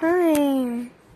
Hi.